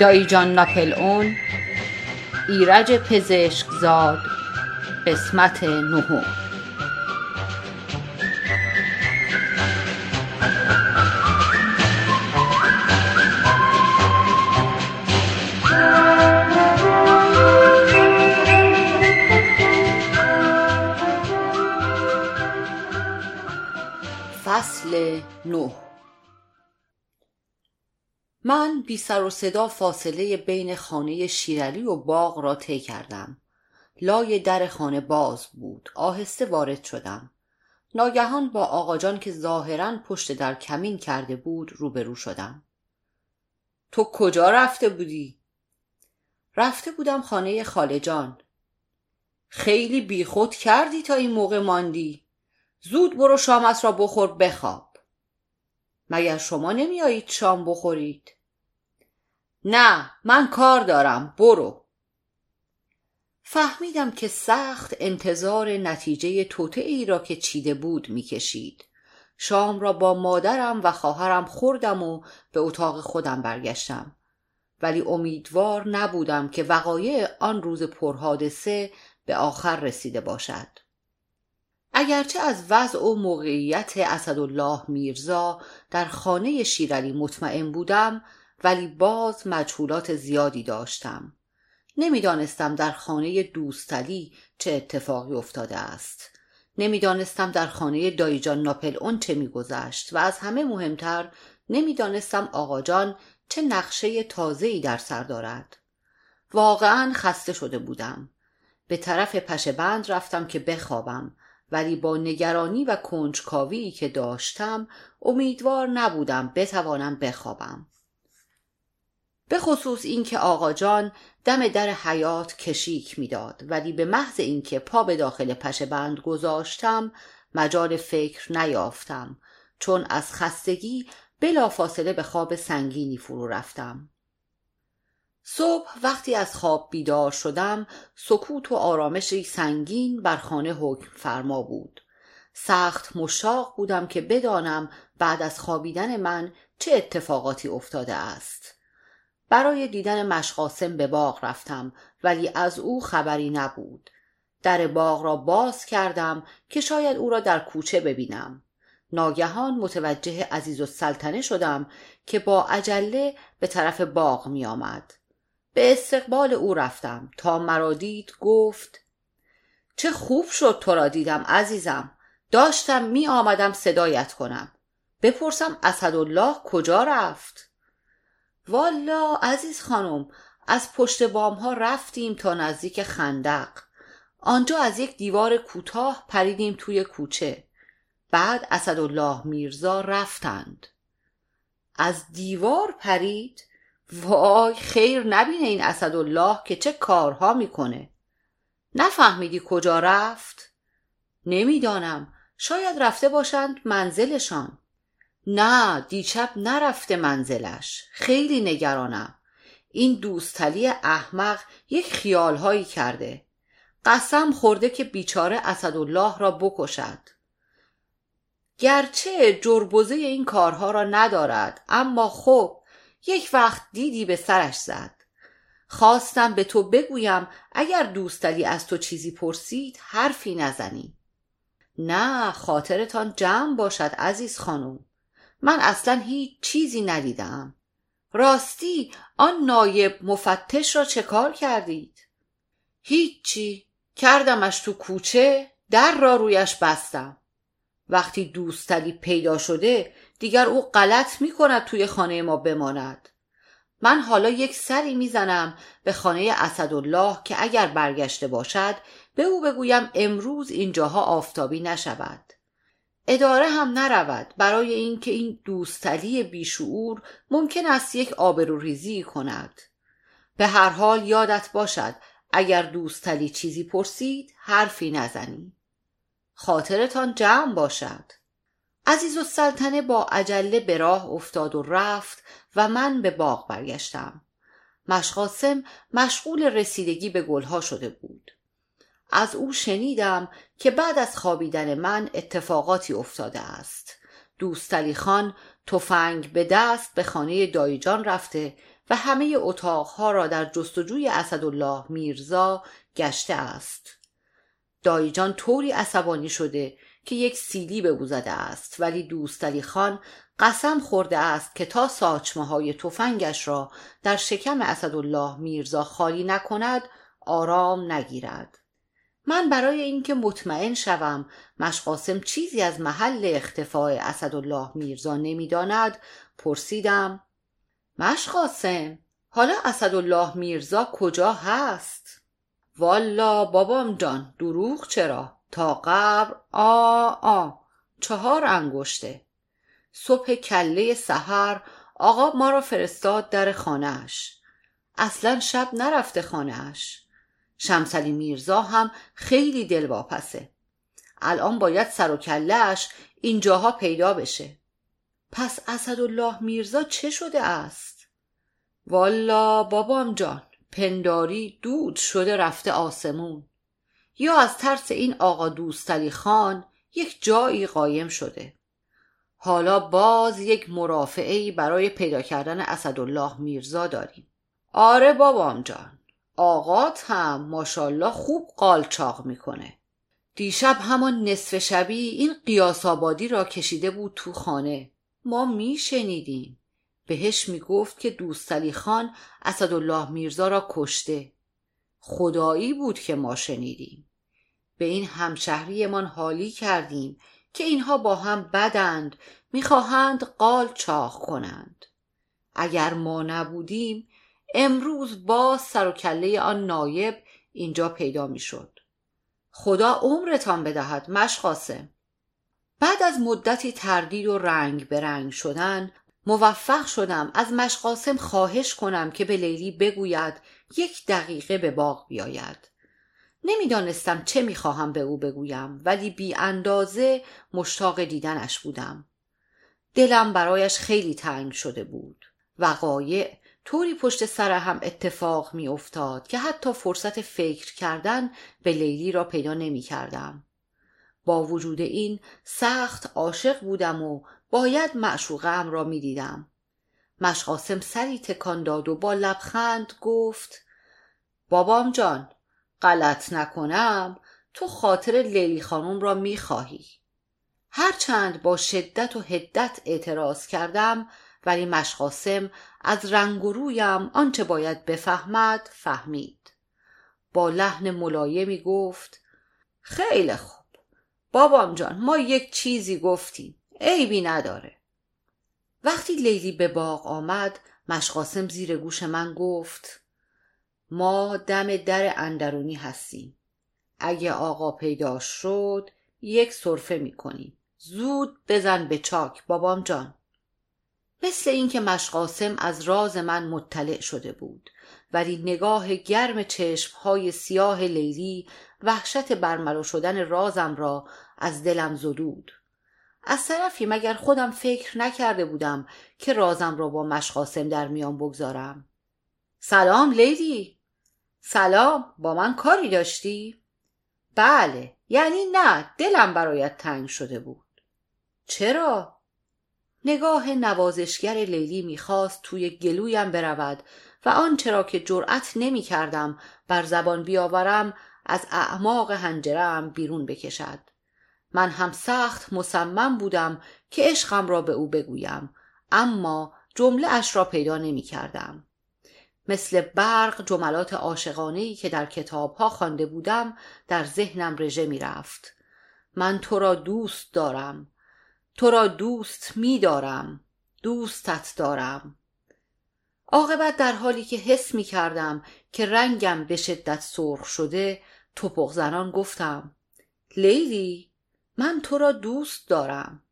دایجان ناپل اون. ایرج پزشک زاد قسمت نهم. فصل نه بی سر و صدا فاصله بین خانه شیرعلی و باغ را طی کردم. لای در خانه باز بود. آهسته وارد شدم. ناگهان با آقاجان که ظاهرا پشت در کمین کرده بود روبرو شدم. تو کجا رفته بودی؟ رفته بودم خانه خاله جان. خیلی بیخود کردی تا این موقع ماندی. زود برو شامت را بخور بخواب. مگر شما نمیایید شام بخورید؟ نه من کار دارم برو. فهمیدم که سخت انتظار نتیجه توته ای را که چیده بود می‌کشید. شام را با مادرم و خواهرم خوردم و به اتاق خودم برگشتم. ولی امیدوار نبودم که وقایع آن روز پرحادثه به آخر رسیده باشد. اگرچه از وضع و موقعیت اسدالله میرزا در خانه شیرعلی مطمئن بودم ولی باز مجهولات زیادی داشتم. نمی‌دانستم در خانه دوستلی چه اتفاقی افتاده است. نمی‌دانستم در خانه دایجان ناپل اون چه میگذشت و از همه مهمتر نمی‌دانستم آقاجان چه نقشه تازه‌ای در سر دارد. واقعا خسته شده بودم. به طرف پشه بند رفتم که بخوابم ولی با نگرانی و کنجکاوی که داشتم امیدوار نبودم بتوانم بخوابم. به خصوص اینکه آقا جان دم در حیات کشیک می‌داد ولی به محض اینکه پا به داخل پشه بند گذاشتم مجال فکر نیافتم چون از خستگی بلافاصله به خواب سنگینی فرو رفتم. صبح وقتی از خواب بیدار شدم سکوت و آرامشی سنگین بر خانه حکم فرما بود. سخت مشتاق بودم که بدانم بعد از خوابیدن من چه اتفاقاتی افتاده است. برای دیدن مشقاسم به باغ رفتم ولی از او خبری نبود. در باغ را باز کردم که شاید او را در کوچه ببینم. ناگهان متوجه عزیز و سلطنه شدم که با عجله به طرف باغ می آمد. به استقبال او رفتم. تا مرا دید گفت چه خوب شد تو را دیدم عزیزم. داشتم می آمدم صدایت کنم. بپرسم اسدالله کجا رفت؟ والا عزیز خانم از پشت بام ها رفتیم تا نزدیک خندق. آنجا از یک دیوار کوتاه پریدیم توی کوچه. بعد اسدالله میرزا رفتند. از دیوار پرید؟ وای خیر نبینه این اسدالله که چه کارها می‌کنه. نفهمیدی کجا رفت؟ نمی‌دانم. شاید رفته باشند منزلشان. نه دیشب نرفته منزلش. خیلی نگرانم. این دوستلی احمق یک خیالهایی کرده. قسم خورده که بیچاره اسدالله را بکشد. گرچه جربزه این کارها را ندارد اما خب یک وقت دیدی به سرش زد. خواستم به تو بگویم اگر دوستلی از تو چیزی پرسید حرفی نزنی. نه خاطرتان جمع باشد عزیز خانم. من اصلا هیچ چیزی ندیدم. راستی آن نایب مفتش را چه کار کردید؟ هیچی. کردمش تو کوچه در را رویش بستم. وقتی دوستلی پیدا شده دیگر او غلط می کند توی خانه ما بماند. من حالا یک سری می‌زنم به خانه اسدالله که اگر برگشته باشد به او بگویم امروز اینجاها آفتابی نشود. اداره هم نرود. برای اینکه این دوستلی بیشعور ممکن است یک آبروریزی کند. به هر حال یادت باشد اگر دوستلی چیزی پرسید حرفی نزنی. خاطرتان جمع باشد. عزیز و سلطنه با عجله به راه افتاد و رفت و من به باغ برگشتم. مشقاسم مشغول رسیدگی به گلها شده بود. از او شنیدم که بعد از خوابیدن من اتفاقاتی افتاده است. دوستلی خان تفنگ به دست به خانه دایجان رفته و همه اتاقها را در جستجوی اسدالله میرزا گشته است. دایجان طوری عصبانی شده که یک سیلی به او زده است ولی دوستالی خان قسم خورده است که تا ساچمه های تفنگش را در شکم اسدالله میرزا خالی نکند آرام نگیرد. من برای اینکه مطمئن شوم. مشقاسم چیزی از محل اختفاع اسدالله میرزا نمی‌داند. پرسیدم مشقاسم حالا اسدالله میرزا کجا هست؟ والا بابام جان دروغ چرا؟ تا قبر آ آ چهار انگشته. صبح کله سحر آقا ما را فرستاد در خانهاش. اصلا شب نرفته خانهاش. شمسلی میرزا هم خیلی دلواپسه. الان باید سر و کلهش اینجاها پیدا بشه. پس اسدالله میرزا چه شده است؟ والا بابام جان پنداری دود شده رفته آسمون. یا از ترس این آقا دوستلی خان یک جایی قایم شده. حالا باز یک مرافعه برای پیدا کردن اسدالله میرزا داریم. آره بابام جان. آقات هم ماشالله خوب قالچاق می‌کنه. دیشب همان نصف شبی این قیاس آبادی را کشیده بود تو خانه. ما میشنیدیم. بهش می‌گفت که دوستلی خان اسدالله میرزا را کشته. خدایی بود که ما شنیدیم. به این همشهریمان حالی کردیم که اینها با هم بدند می‌خواهند قال چاخ کنند. اگر ما نبودیم امروز باز سر و کله آن نایب اینجا پیدا می‌شد خدا عمرتان بدهد مشقاسم بعد از مدتی تردید و رنگ به رنگ شدن موفق شدم از مشقاسم خواهش کنم که به لیلی بگوید یک دقیقه به باغ بیاید. نمی‌دانستم چه می‌خواهم به او بگویم ولی بی اندازه مشتاق دیدنش بودم. دلم برایش خیلی تنگ شده بود. وقایع طوری پشت سر هم اتفاق می افتاد که حتی فرصت فکر کردن به لیلی را پیدا نمی کردم. با وجود این سخت عاشق بودم و باید معشوقم را می دیدم. مشقاسم سری تکان داد و با لبخند گفت بابام جان غلط نکنم تو خاطر لیلی خانم را می خواهی. هرچند با شدت و هدت اعتراض کردم ولی مشقاسم از رنگ و رویم آنچه باید بفهمد فهمید. با لحن ملایمی گفت خیلی خوب. بابام جان ما یک چیزی گفتیم. عیبی نداره. وقتی لیلی به باغ آمد مشقاسم زیر گوش من گفت ما دم در اندرونی هستیم. اگه آقا پیدا شد یک صرفه می‌کنیم. زود بزن به چاک بابام جان. مثل اینکه مشقاسم از راز من مطلع شده بود. ولی نگاه گرم چشمهای سیاه لیلی وحشت برملا شدن رازم را از دلم زدود. از طرفی مگر خودم فکر نکرده بودم که رازم را با مشقاسم در میان بگذارم. سلام لیلی. سلام با من کاری داشتی؟ بله یعنی نه دلم برایت تنگ شده بود. چرا؟ نگاه نوازشگر لیلی می‌خواست توی گلویم برود و آنچه را که جرأت نمی کردم بر زبان بیاورم از اعماق هنجرم بیرون بکشد من هم سخت مصمم بودم که عشقم را به او بگویم اما جمله اش را پیدا نمی کردم. مثل برق جملات عاشقانه که در کتابها خوانده بودم در ذهنم رژه می رفت. من تو را دوست دارم تو را دوست می دارم دوستت دارم. عاقبت در حالی که حس می کردم که رنگم به شدت سرخ شده توپق زنان گفتم لیلی من تو را دوست دارم.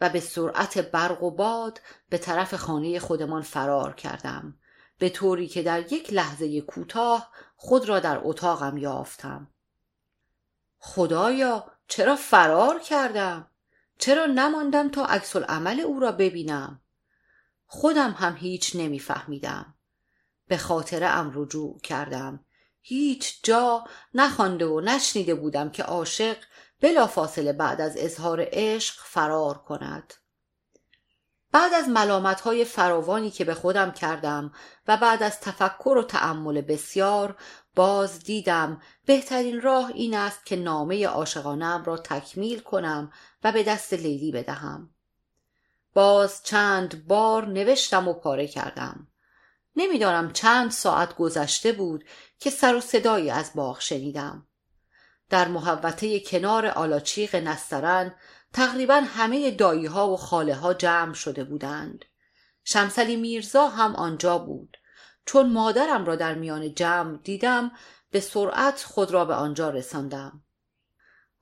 و به سرعت برق و باد به طرف خانه خودمان فرار کردم به طوری که در یک لحظه کوتاه خود را در اتاقم یافتم. خدایا چرا فرار کردم؟ چرا نماندم تا عکس عمل او را ببینم؟ خودم هم هیچ نمیفهمیدم. به خاطر ام رجوع کردم. هیچ جا نخوانده و نشنیده بودم که عاشق بلا فاصله بعد از اظهار عشق فرار کند. بعد از ملامت های فراوانی که به خودم کردم و بعد از تفکر و تأمل بسیار باز دیدم بهترین راه این است که نامه عاشقانم را تکمیل کنم و به دست لیلی بدهم. باز چند بار نوشتم و پاره کردم. نمی‌دانم چند ساعت گذشته بود که سر و صدایی از باغ شنیدم. در محوطه کنار آلاچیق نسترن تقریبا همه دایی ها و خاله ها جمع شده بودند. شمسلی میرزا هم آنجا بود. چون مادرم را در میان جمع دیدم به سرعت خود را به آنجا رساندم.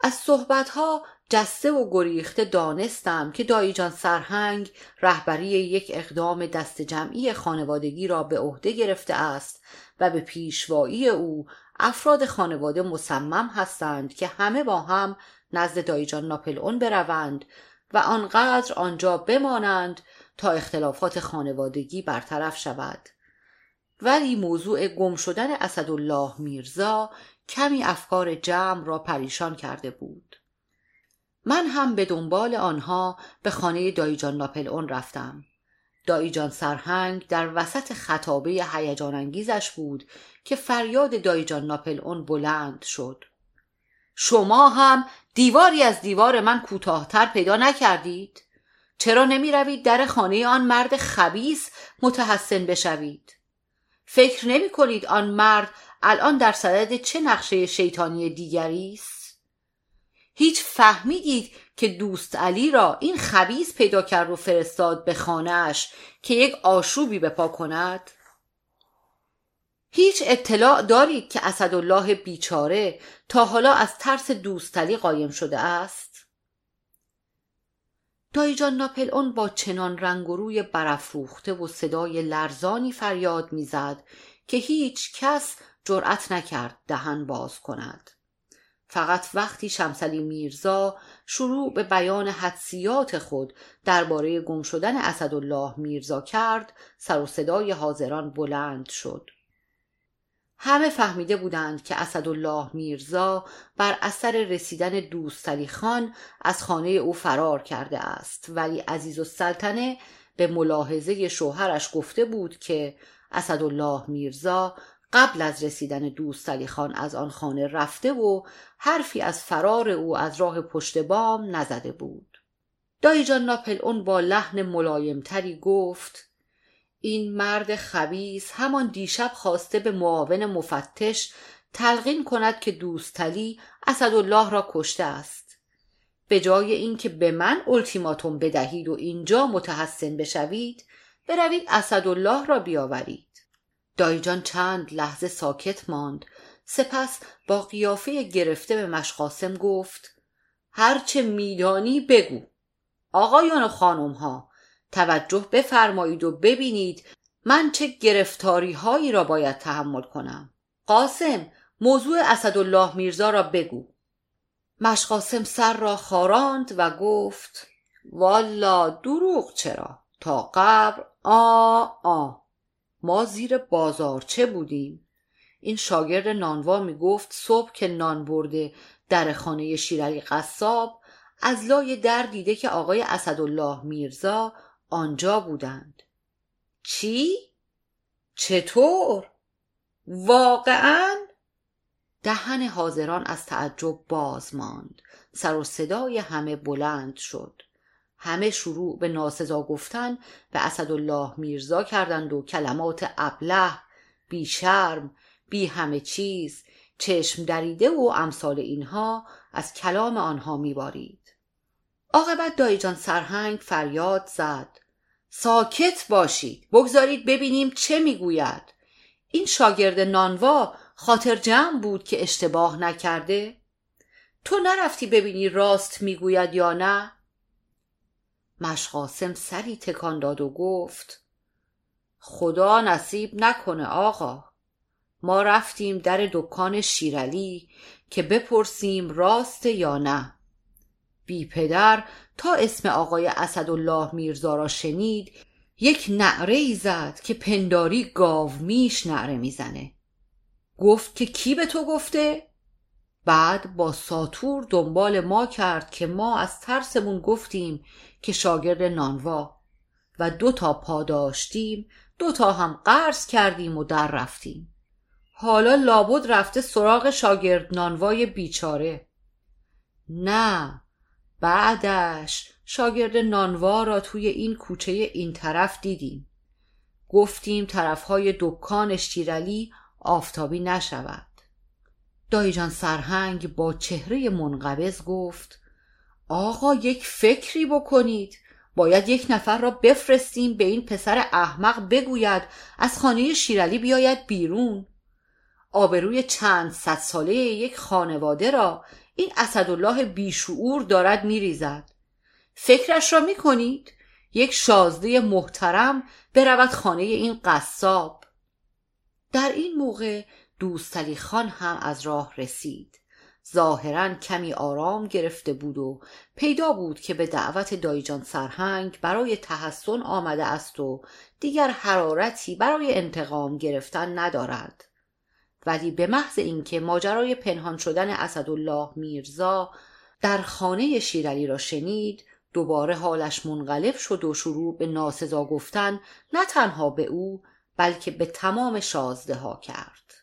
از صحبتها جسته و گریخته دانستم که دایجان سرهنگ رهبری یک اقدام دست جمعی خانوادگی را به عهده گرفته است و به پیشوایی او افراد خانواده مصمم هستند که همه با هم نزد دایجان ناپل اون بروند و آنقدر آنجا بمانند تا اختلافات خانوادگی برطرف شود. ولی موضوع گم شدن اسدالله میرزا کمی افکار جمع را پریشان کرده بود. من هم به دنبال آنها به خانه دایجان ناپل اون رفتم. دایجان سرهنگ در وسط خطابه هیجان انگیزش بود که فریاد دایجان ناپل اون بلند شد. شما هم دیواری از دیوار من کوتاهتر پیدا نکردید؟ چرا نمی روید در خانه آن مرد خبیس متحسن بشوید؟ فکر نمی کنید آن مرد الان در صدد چه نقشه شیطانی دیگری است؟ هیچ فهمیدید که دوست علی را این خبیس پیدا کرد و فرستاد به خانهاش که یک آشوبی بپا کند؟ هیچ اطلاع دارید که اسدالله بیچاره تا حالا از ترس دوستلی قایم شده است؟ دایجان ناپل اون با چنان رنگ و روی برافروخته و صدای لرزانی فریاد می‌زد که هیچ کس جرأت نکرد دهن باز کند. فقط وقتی شمسلی میرزا شروع به بیان حدسیات خود درباره گم شدن اسدالله میرزا کرد سر و صدای حاضران بلند شد. همه فهمیده بودند که اسدالله میرزا بر اثر رسیدن دوستلی خان از خانه او فرار کرده است. ولی عزیز السلطنه به ملاحظه شوهرش گفته بود که اسدالله میرزا قبل از رسیدن دوستلی خان از آن خانه رفته و حرفی از فرار او از راه پشت بام نزده بود. دایجان ناپل اون با لحن ملایمتری گفت این مرد خبیس همان دیشب خواسته به معاون مفتش تلقین کند که دوستلی اسدالله را کشته است. به جای اینکه به من التیماتوم بدهید و اینجا متحسن بشوید بروید اسدالله را بیاورید. دایجان چند لحظه ساکت ماند. سپس با قیافه گرفته به مشقاسم گفت هرچه میدانی بگو. آقایان و خانم ها توجه بفرمایید و ببینید من چه گرفتاری هایی را باید تحمل کنم. قاسم موضوع اسدالله میرزا را بگو. مشقاسم سر را خاراند و گفت والا دروغ چرا؟ تا قبر آ آ. ما زیر بازارچه بودیم؟ این شاگرد نانوا می گفت صبح که نان برده در خانه شیرعلی قصاب از لای در دیده که آقای اسدالله میرزا آنجا بودند چی؟ چطور؟ واقعا؟ دهن حاضران از تعجب باز ماند سر و صدای همه بلند شد همه شروع به ناسزا گفتن به اسدالله میرزا کردند و کلمات ابله بی شرم بی همه چیز چشم دریده و امثال اینها از کلام آنها میبارید عاقبت دایجان سرهنگ فریاد زد ساکت باشید بگذارید ببینیم چه می‌گوید. این شاگرد نانوا خاطر جمع بود که اشتباه نکرده؟ تو نرفتی ببینی راست می‌گوید یا نه؟ مشقاسم سری تکان داد و گفت خدا نصیب نکنه آقا. ما رفتیم در دکان شیرلی که بپرسیم راست یا نه. بی پدر تا اسم آقای اسدالله میرزا را شنید یک نعره ای زد که پنداری گاو میش نعره می‌زنه. گفت که کی به تو گفته؟ بعد با ساتور دنبال ما کرد که ما از ترسمون گفتیم که شاگرد نانوا و دو تا پا داشتیم دو تا هم قرض کردیم و در رفتیم. حالا لابد رفته سراغ شاگرد نانوای بیچاره. نه بعدش شاگرد نانوا را توی این کوچه این طرف دیدیم. گفتیم طرفهای دکان شیرلی آفتابی نشود. دایجان سرهنگ با چهره منقبض گفت آقا یک فکری بکنید. باید یک نفر را بفرستیم به این پسر احمق بگوید از خانه شیرلی بیاید بیرون. آبروی چند صد ساله یک خانواده را این اسدالله بیشعور دارد میریزد. فکرش را می‌کنید؟ یک شازده محترم برود خانه این قصاب. در این موقع دوستلی خان هم از راه رسید. ظاهرا کمی آرام گرفته بود و پیدا بود که به دعوت دایجان سرهنگ برای تحسن آمده است و دیگر حرارتی برای انتقام گرفتن ندارد. ولی به محض اینکه ماجرای پنهان شدن اسدالله میرزا در خانه شیرعلی را شنید دوباره حالش منقلب شد و شروع به ناسزا گفتن نه تنها به او بلکه به تمام شازده ها کرد.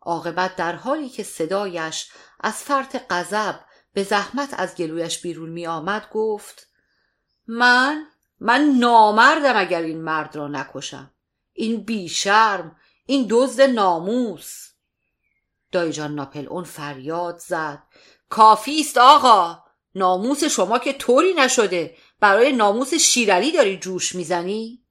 عاقبت در حالی که صدایش از فرط غضب به زحمت از گلویش بیرون می آمد گفت من من نامردم اگر این مرد را نکشم. این بیشرم این دزد ناموس. دایجان ناپل اون فریاد زد. کافی است آقا. ناموس شما که طوری نشده. برای ناموس شیرلی داری جوش می‌زنی؟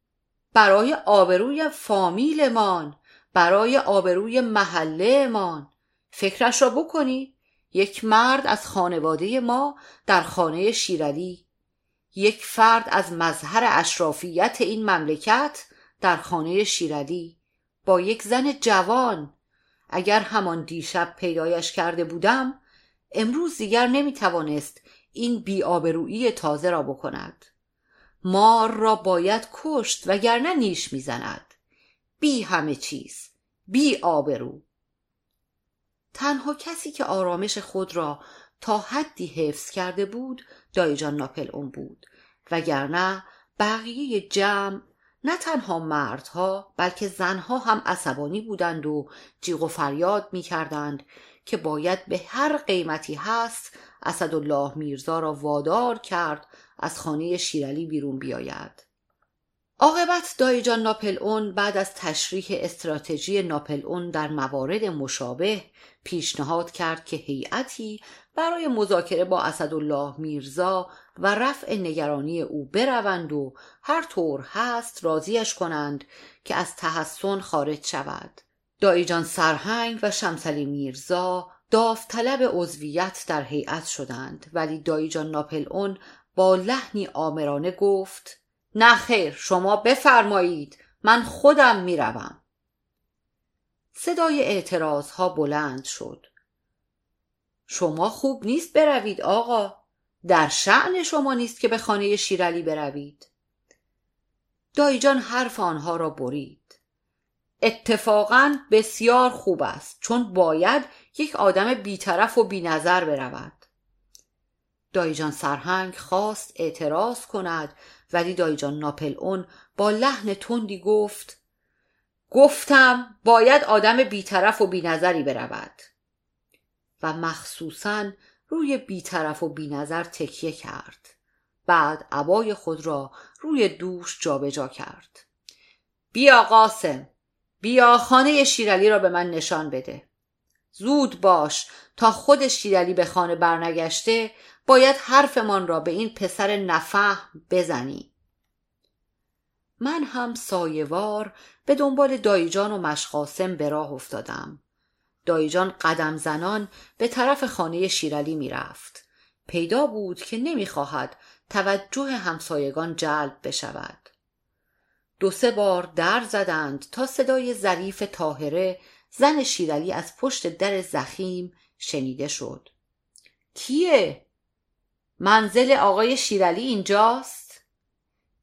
برای آبروی فامیلمان. برای آبروی محلهمان. فکرش را بکنی. یک مرد از خانواده ما در خانه شیرلی یک فرد از مظهر اشرافیت این مملکت در خانه شیرلی با یک زن جوان. اگر همان دیشب پیدایش کرده بودم امروز دیگر نمی‌توانست این بیآبرویی تازه را بکند. مار را باید کشت وگرنه نیش می‌زند. بی همه چیز بی آبرو. تنها کسی که آرامش خود را تا حدی حفظ کرده بود دایجان ناپل اون بود. وگرنه بقیه جمع نه تنها مردها بلکه زنها هم عصبانی بودند و جیغ و فریاد می کردند که باید به هر قیمتی هست اسدالله میرزا را وادار کرد از خانه شیرلی بیرون بیاید. عاقبت دایجان ناپل اون بعد از تشریح استراتژی ناپل اون در موارد مشابه پیشنهاد کرد که هیئتی برای مذاکره با اسدالله میرزا و رفع نگرانی او بروند و هر طور هست راضیش کنند که از تحسن خارج شود. دایجان سرهنگ و شمسلی میرزا داوطلب عضویت در هیئت شدند ولی دایجان ناپل اون با لحنی آمرانه گفت نه خیر شما بفرمایید. من خودم می‌روم. صدای اعتراض ها بلند شد. شما خوب نیست بروید آقا. در شعن شما نیست که به خانه شیرعلی بروید. دایجان حرف آنها را برید. اتفاقا بسیار خوب است چون باید یک آدم بیطرف و بینظر برود. دایجان سرهنگ خواست اعتراض کند. ولی دایجان ناپل اون با لحن تندی گفت گفتم باید آدم بیطرف و بینظری برود. و مخصوصا روی بیطرف و بینظر تکیه کرد. بعد عبای خود را روی دوش جابجا کرد. بیا قاسم بیا خانه شیرعلی را به من نشان بده. زود باش تا خود شیرعلی به خانه برنگشته باید حرفمان را به این پسر نفهم بزنی. من هم سایوار به دنبال دایجان و مشقاسم به راه افتادم. دایجان قدم زنان به طرف خانه شیرعلی می‌رفت. پیدا بود که نمی‌خواهد توجه همسایگان جلب بشود. دو سه بار در زدند تا صدای ظریف تاهره زن شیرعلی از پشت در زخیم شنیده شد. کیه؟ منزل آقای شیرعلی اینجاست؟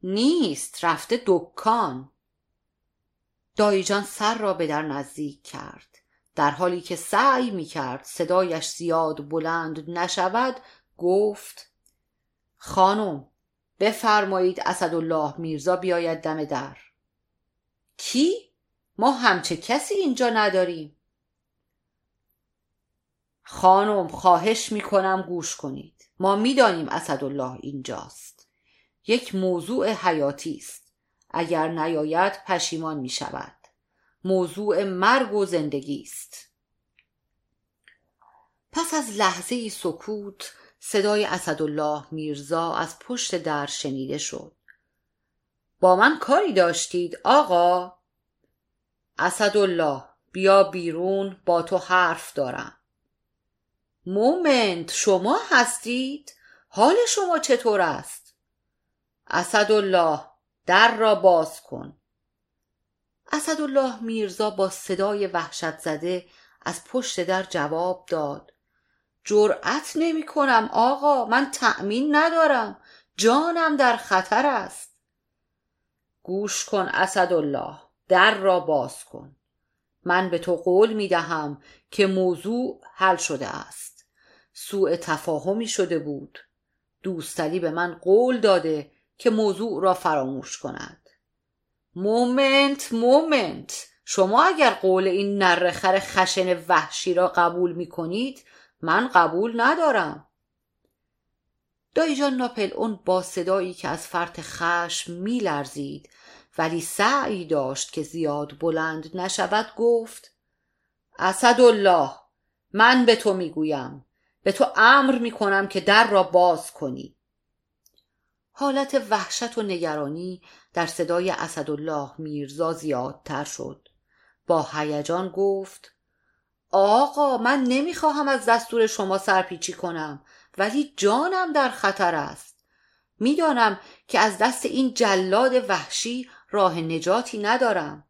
نیست رفته دکان. دایجان سر را به در نزدیک کرد. در حالی که سعی می کرد صدایش زیاد بلند نشود گفت خانم بفرمایید اسدالله میرزا بیاید دم در. کی؟ ما همچه کسی اینجا نداریم. خانم خواهش می‌کنم گوش کنید. ما می‌دانیم اسدالله اینجاست. یک موضوع حیاتی است. اگر نیاید پشیمان می شود موضوع مرگ و زندگی است. پس از لحظه سکوت صدای اسدالله میرزا از پشت در شنیده شد. با من کاری داشتید آقا؟ اسدالله بیا بیرون با تو حرف دارم. مومنت شما هستید؟ حال شما چطور است؟ اسدالله در را باز کن. اسدالله میرزا با صدای وحشت زده از پشت در جواب داد. جرأت نمی کنم آقا من تأمین ندارم. جانم در خطر است. گوش کن اسدالله. در را باز کن. من به تو قول می دهم که موضوع حل شده است. سوء تفاهمی شده بود. دوستلی به من قول داده که موضوع را فراموش کند. مومنت مومنت. شما اگر قول این نرخر خشن وحشی را قبول می کنید من قبول ندارم. دایجان ناپل اون با صدایی که از فرط خشم می لرزید ولی سعی داشت که زیاد بلند نشود گفت اسدالله من به تو می‌گویم. به تو امر می‌کنم که در را باز کنی. حالت وحشت و نگرانی در صدای اسدالله میرزا زیادتر شد. با هیجان گفت آقا من نمی‌خواهم از دستور شما سرپیچی کنم ولی جانم در خطر است. می‌دانم که از دست این جلاد وحشی راه نجاتی ندارم.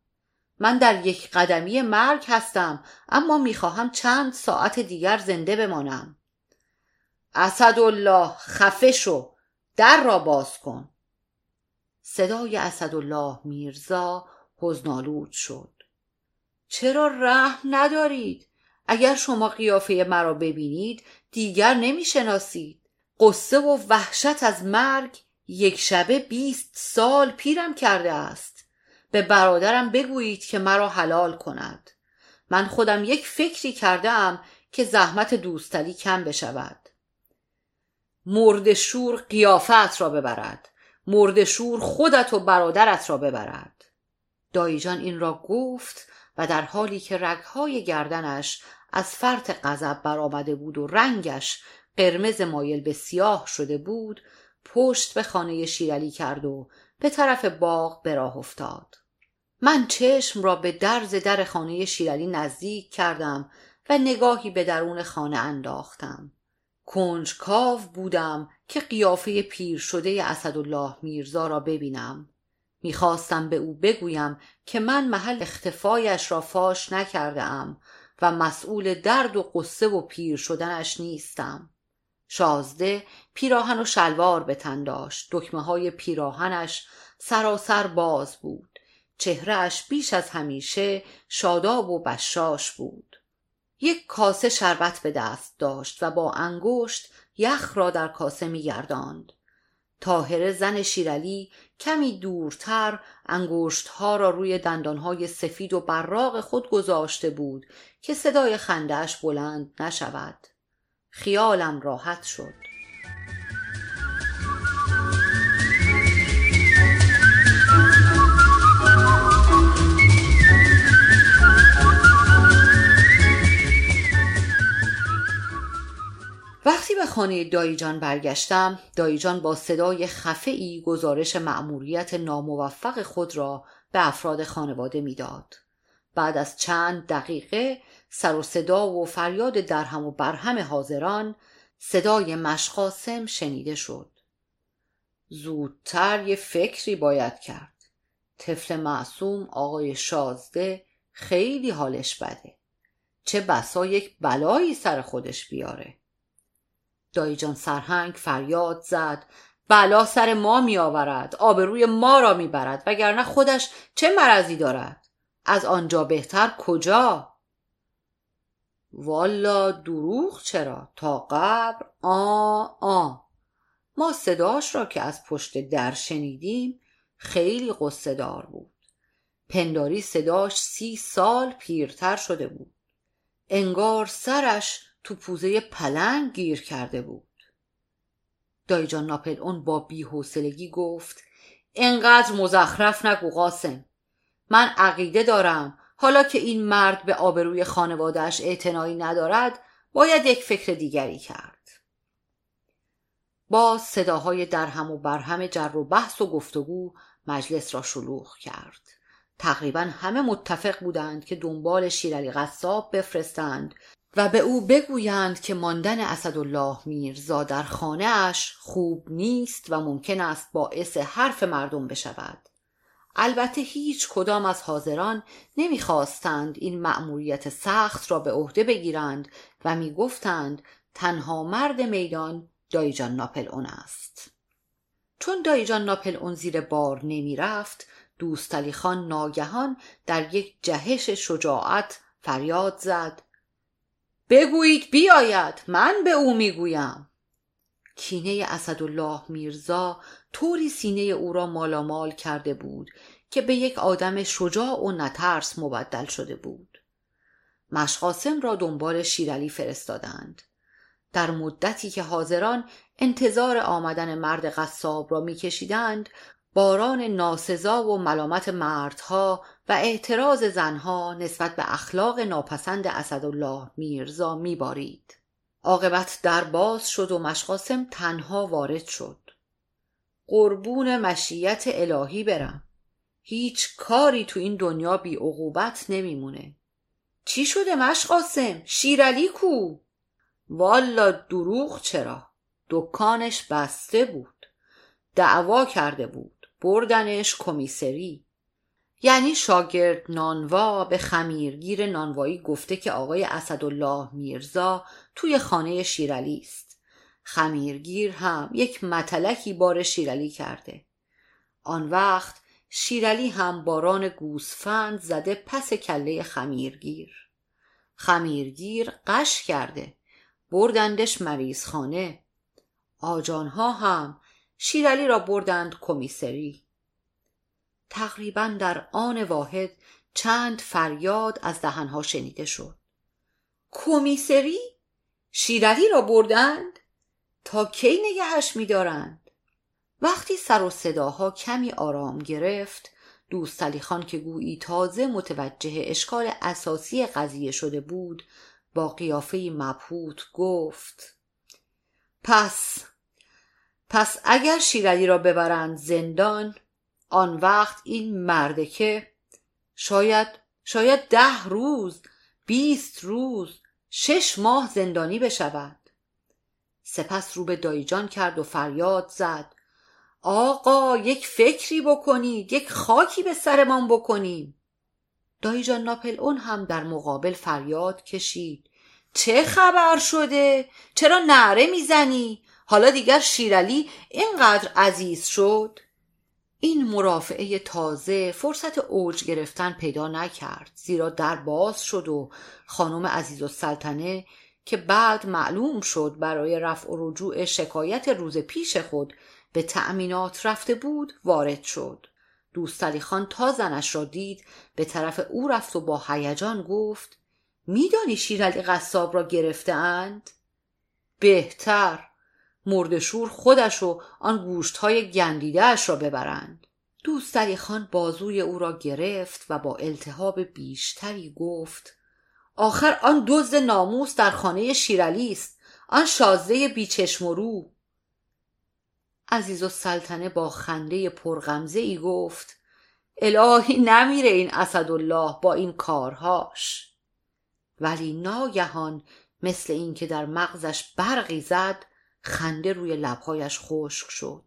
من در یک قدمی مرگ هستم اما می‌خواهم چند ساعت دیگر زنده بمانم. اسدالله خفه شو. در را باز کن. صدای اسدالله میرزا حزنالود شد. چرا رحم ندارید؟ اگر شما قیافه مرا ببینید دیگر نمی‌شناسید. قصه و وحشت از مرگ یک شبه بیست سال پیرم کرده است. به برادرم بگویید که مرا حلال کند. من خودم یک فکری کرده ام که زحمت دوستلی کم بشود. مرد شور قیافت را ببرد. مرد شور خودت و برادرت را ببرد. دایجان این را گفت و در حالی که رگهای گردنش از فرط غضب برآمده بود و رنگش قرمز مایل به سیاه شده بود پشت به خانه شیرعلی کرد و به طرف باغ به راه افتاد. من چشم را به درز در خانه شیرعلی نزدیک کردم و نگاهی به درون خانه انداختم. کنجکاو بودم که قیافه پیر شده اسدالله میرزا را ببینم. می‌خواستم به او بگویم که من محل اختفایش را فاش نکرده و مسئول درد و قصه و پیر شدنش نیستم. شازده پیراهن و شلوار به تن داشت. دکمه های پیراهنش سراسر باز بود. چهرهش بیش از همیشه شاداب و بشاش بود. یک کاسه شربت به دست داشت و با انگشت یخ را در کاسه میگرداند. تاهره زن شیرلی کمی دورتر انگشتها را روی دندانهای سفید و براق خود گذاشته بود که صدای خندهاش بلند نشود. خیالم راحت شد وقتی به خانه دایجان برگشتم دایجان با صدای خفه ای گزارش مأموریت ناموفق خود را به افراد خانواده می‌داد. بعد از چند دقیقه سر و صدا و فریاد درهم و برهم حاضران صدای مشقاسم شنیده شد. زودتر یه فکری باید کرد. طفل معصوم آقای شازده خیلی حالش بده. چه بسا یک بلایی سر خودش بیاره. دایجان سرهنگ فریاد زد. بلا سر ما می آورد آبروی ما را می برد وگرنه خودش چه مرضی دارد؟ از آنجا بهتر کجا؟ والا دروغ چرا؟ تا قبر؟ آ آ. ما صداش را که از پشت در شنیدیم خیلی قصه دار بود. پنداری صداش سی سال پیرتر شده بود. انگار سرش تو پوزه پلنگ گیر کرده بود. دایجان ناپل اون با بیحوصلگی گفت انقدر مزخرف نگو قاسم. من عقیده دارم حالا که این مرد به آبروی خانوادهش اعتنایی ندارد باید یک فکر دیگری کرد. با صداهای درهم و برهم جر و بحث و گفتگو مجلس را شلوغ کرد. تقریبا همه متفق بودند که دنبال شیرعلی قصاب بفرستند و به او بگویند که ماندن اسدالله میرزا در خانه اش خوب نیست و ممکن است باعث حرف مردم بشود. البته هیچ کدام از حاضران نمی‌خواستند این مأموریت سخت را به عهده بگیرند و می‌گفتند تنها مرد میدان دایجان ناپل اون است. چون دایجان ناپل اون زیر بار نمی‌رفت دوستالی خان ناگهان در یک جهش شجاعت فریاد زد. بگویید بیاید من به او می‌گویم. کینه اسدالله میرزا طوری سینه او را مالامال کرده بود که به یک آدم شجاع و نترس مبدل شده بود. مشقاسم را دنبال شیرعلی فرستادند. در مدتی که حاضران انتظار آمدن مرد قصاب را میکشیدند باران ناسزا و ملامت مردها و اعتراض زنها نسبت به اخلاق ناپسند اسدالله میرزا میبارید. عاقبت در باز شد و مشقاسم تنها وارد شد. قربون مشیت الهی برم. هیچ کاری تو این دنیا بی عقوبت نمیمونه. چی شده مشقاسم؟ شیرعلی کو؟ والا دروغ چرا؟ دکانش بسته بود. دعوا کرده بود. بردنش کمیسری. یعنی شاگرد نانوا به خمیرگیر نانوایی گفته که آقای اسدالله میرزا توی خانه شیرعلی است. خمیرگیر هم یک متلکی بار شیرعلی کرده. آن وقت شیرعلی هم باران گوسفند زده پس کله خمیرگیر. خمیرگیر قش کرده. بردندش مریض خانه آجانها هم شیرعلی را بردند کمیسری. تقریبا در آن واحد چند فریاد از دهنها شنیده شد. کمیسری؟ شیرعلی را بردند؟ تا کی نگهش میدارند؟ وقتی سر و صداها کمی آرام گرفت دوستالی خان که گویی تازه متوجه اشکال اساسی قضیه شده بود با قیافه مبهوت گفت پس پس اگر شیرعلی را ببرند زندان آن وقت این مردکه شاید شاید ده روز بیست روز شش ماه زندانی بشود سپس رو به دایجان کرد و فریاد زد آقا یک فکری بکنید یک خاکی به سرمان بکنیم دایجان ناپل اون هم در مقابل فریاد کشید چه خبر شده؟ چرا نعره می‌زنی؟ حالا دیگر شیرعلی اینقدر عزیز شد؟ این مرافعه تازه فرصت اوج گرفتن پیدا نکرد. زیرا در باز شد و خانم عزیز و سلطنه که بعد معلوم شد برای رفع و رجوع شکایت روز پیش خود به تأمینات رفته بود وارد شد. دوستالی خان تا زنش را دید به طرف او رفت و با هیجان گفت میدانی شیرعلی قصاب را گرفته اند؟ بهتر. مردشور خودش و آن گوشت های گندیدهش را ببرند. دوستری خان بازوی او را گرفت و با التهاب بیشتری گفت آخر آن دزد ناموس در خانه شیرعلی است. آن شازده بیچشم و رو. عزیز و سلطنه با خنده پرغمزه ای گفت الهی نمیره این اسدالله با این کارهاش. ولی ناگهان مثل اینکه در مغزش برقی زد خنده روی لبهایش خشک شد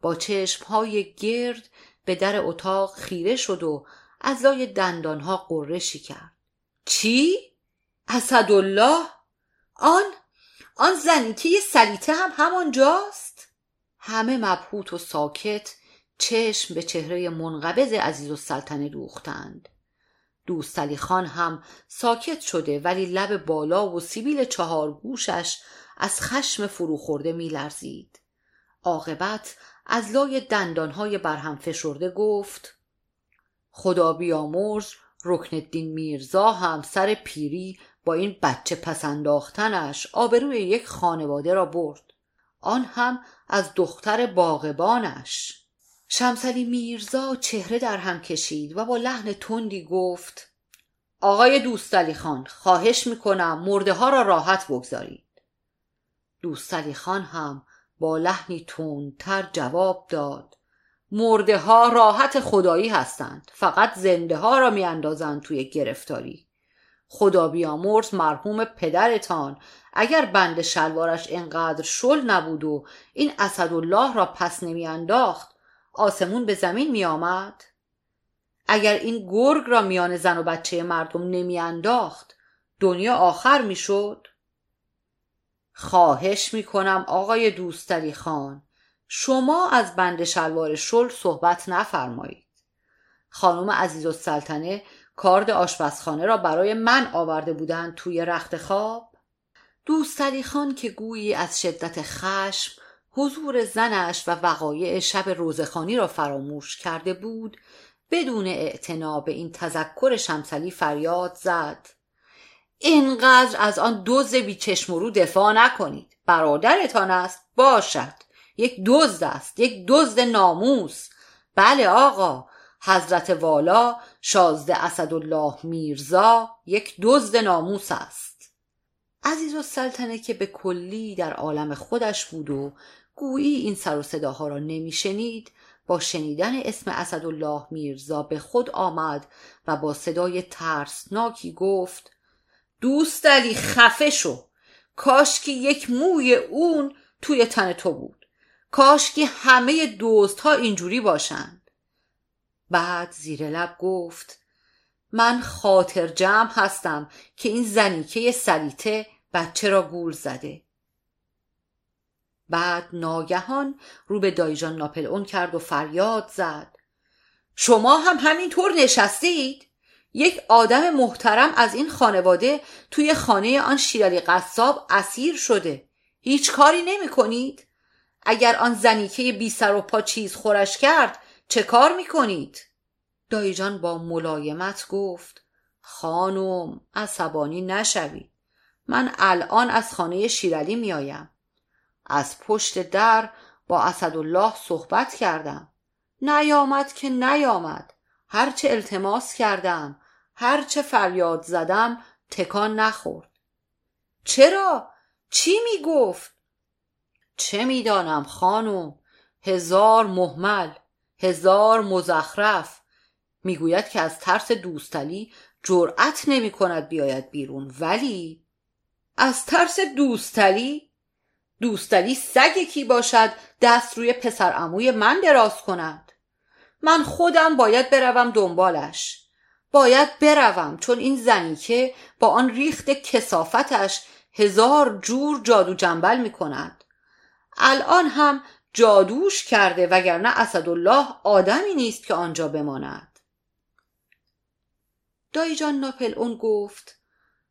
با چشمهای گرد به در اتاق خیره شد و از لای دندانها قرشی کرد چی؟ اسدالله؟ آن آن زنیته سلیته هم همانجاست؟ همه مبهوت و ساکت چشم به چهره منقبض عزیز و سلطنه دوختند دوستالی خان هم ساکت شده ولی لب بالا و سیبیل چهار گوشش از خشم فروخورده می لرزید. عاقبت از لای دندانهای برهم فشرده گفت خدا بیامرز رکن الدین میرزا هم سر پیری با این بچه پسنداختنش آبروی یک خانواده را برد. آن هم از دختر باغبانش. شمسلی میرزا چهره در هم کشید و با لحن تندی گفت آقای دوستالی خان خواهش می‌کنم مرده ها را راحت بگذارید. دوستالی خان هم با لحنی تندتر جواب داد. مرده ها راحت خدایی هستند. فقط زنده ها را میاندازند توی گرفتاری. خدا بیامرز مرحوم پدرتان اگر بند شلوارش انقدر شل نبود و این اسدالله را پس نمیانداخت آسمون به زمین میآمد؟ اگر این گرگ را میان زن و بچه مردم نمیانداخت دنیا آخر می‌شد؟ خواهش می‌کنم آقای دوستری خان شما از بند شلوار شل صحبت نفرمایید. خانم عزیز السلطنه کارد آشپزخانه را برای من آورده بودند توی رخت خواب. دوستری خان که گویی از شدت خشم حضور زنش و وقایع شب روزخانی را فراموش کرده بود بدون اعتنا به این تذکر شمسلی فریاد زد. اینقدر از آن دوز بیچشم رو دفاع نکنید. برادرتان است. باشد. یک دزد است. یک دزد ناموس. بله آقا. حضرت والا شازده اسدالله میرزا یک دزد ناموس است. عزیز السلطنه که به کلی در عالم خودش بود و گویی این سر و صداها را نمیشنید با شنیدن اسم اسدالله میرزا به خود آمد و با صدای ترسناکی گفت دوست علی خفه شو. کاش که یک موی اون توی تن تو بود. کاش که همه دوست ها اینجوری باشند. بعد زیر لب گفت من خاطر جمع هستم که این زنیکه سلیته بچه را گول زده. بعد ناگهان رو به دایجان ناپل اون کرد و فریاد زد. شما هم همینطور نشستید؟ یک آدم محترم از این خانواده توی خانه آن شیرالی قصاب اسیر شده. هیچ کاری نمی کنید؟ اگر آن زنیکه بی سر و پا چیز خورش کرد چه کار می کنید؟ دایجان با ملایمت گفت خانم عصبانی نشوید. من الان از خانه شیرالی میآیم از پشت در با اسدالله صحبت کردم. نیامد که نیامد. هرچه التماس کردم. هرچه فریاد زدم تکان نخورد. چرا؟ چی می‌گفت؟ چه می‌دانم خانم هزار محمل هزار مزخرف. می‌گوید که از ترس دوستلی جرأت نمی کند بیاید بیرون ولی؟ از ترس دوستلی؟ دوستلی سگ کی باشد دست روی پسر اموی من دراز کند؟ من خودم باید بروم دنبالش. باید بروم چون این زنی که با آن ریخت کسافتش هزار جور جادو جنبل می کند الان هم جادوش کرده وگرنه اسدالله آدمی نیست که آنجا بماند. دایجان ناپل اون گفت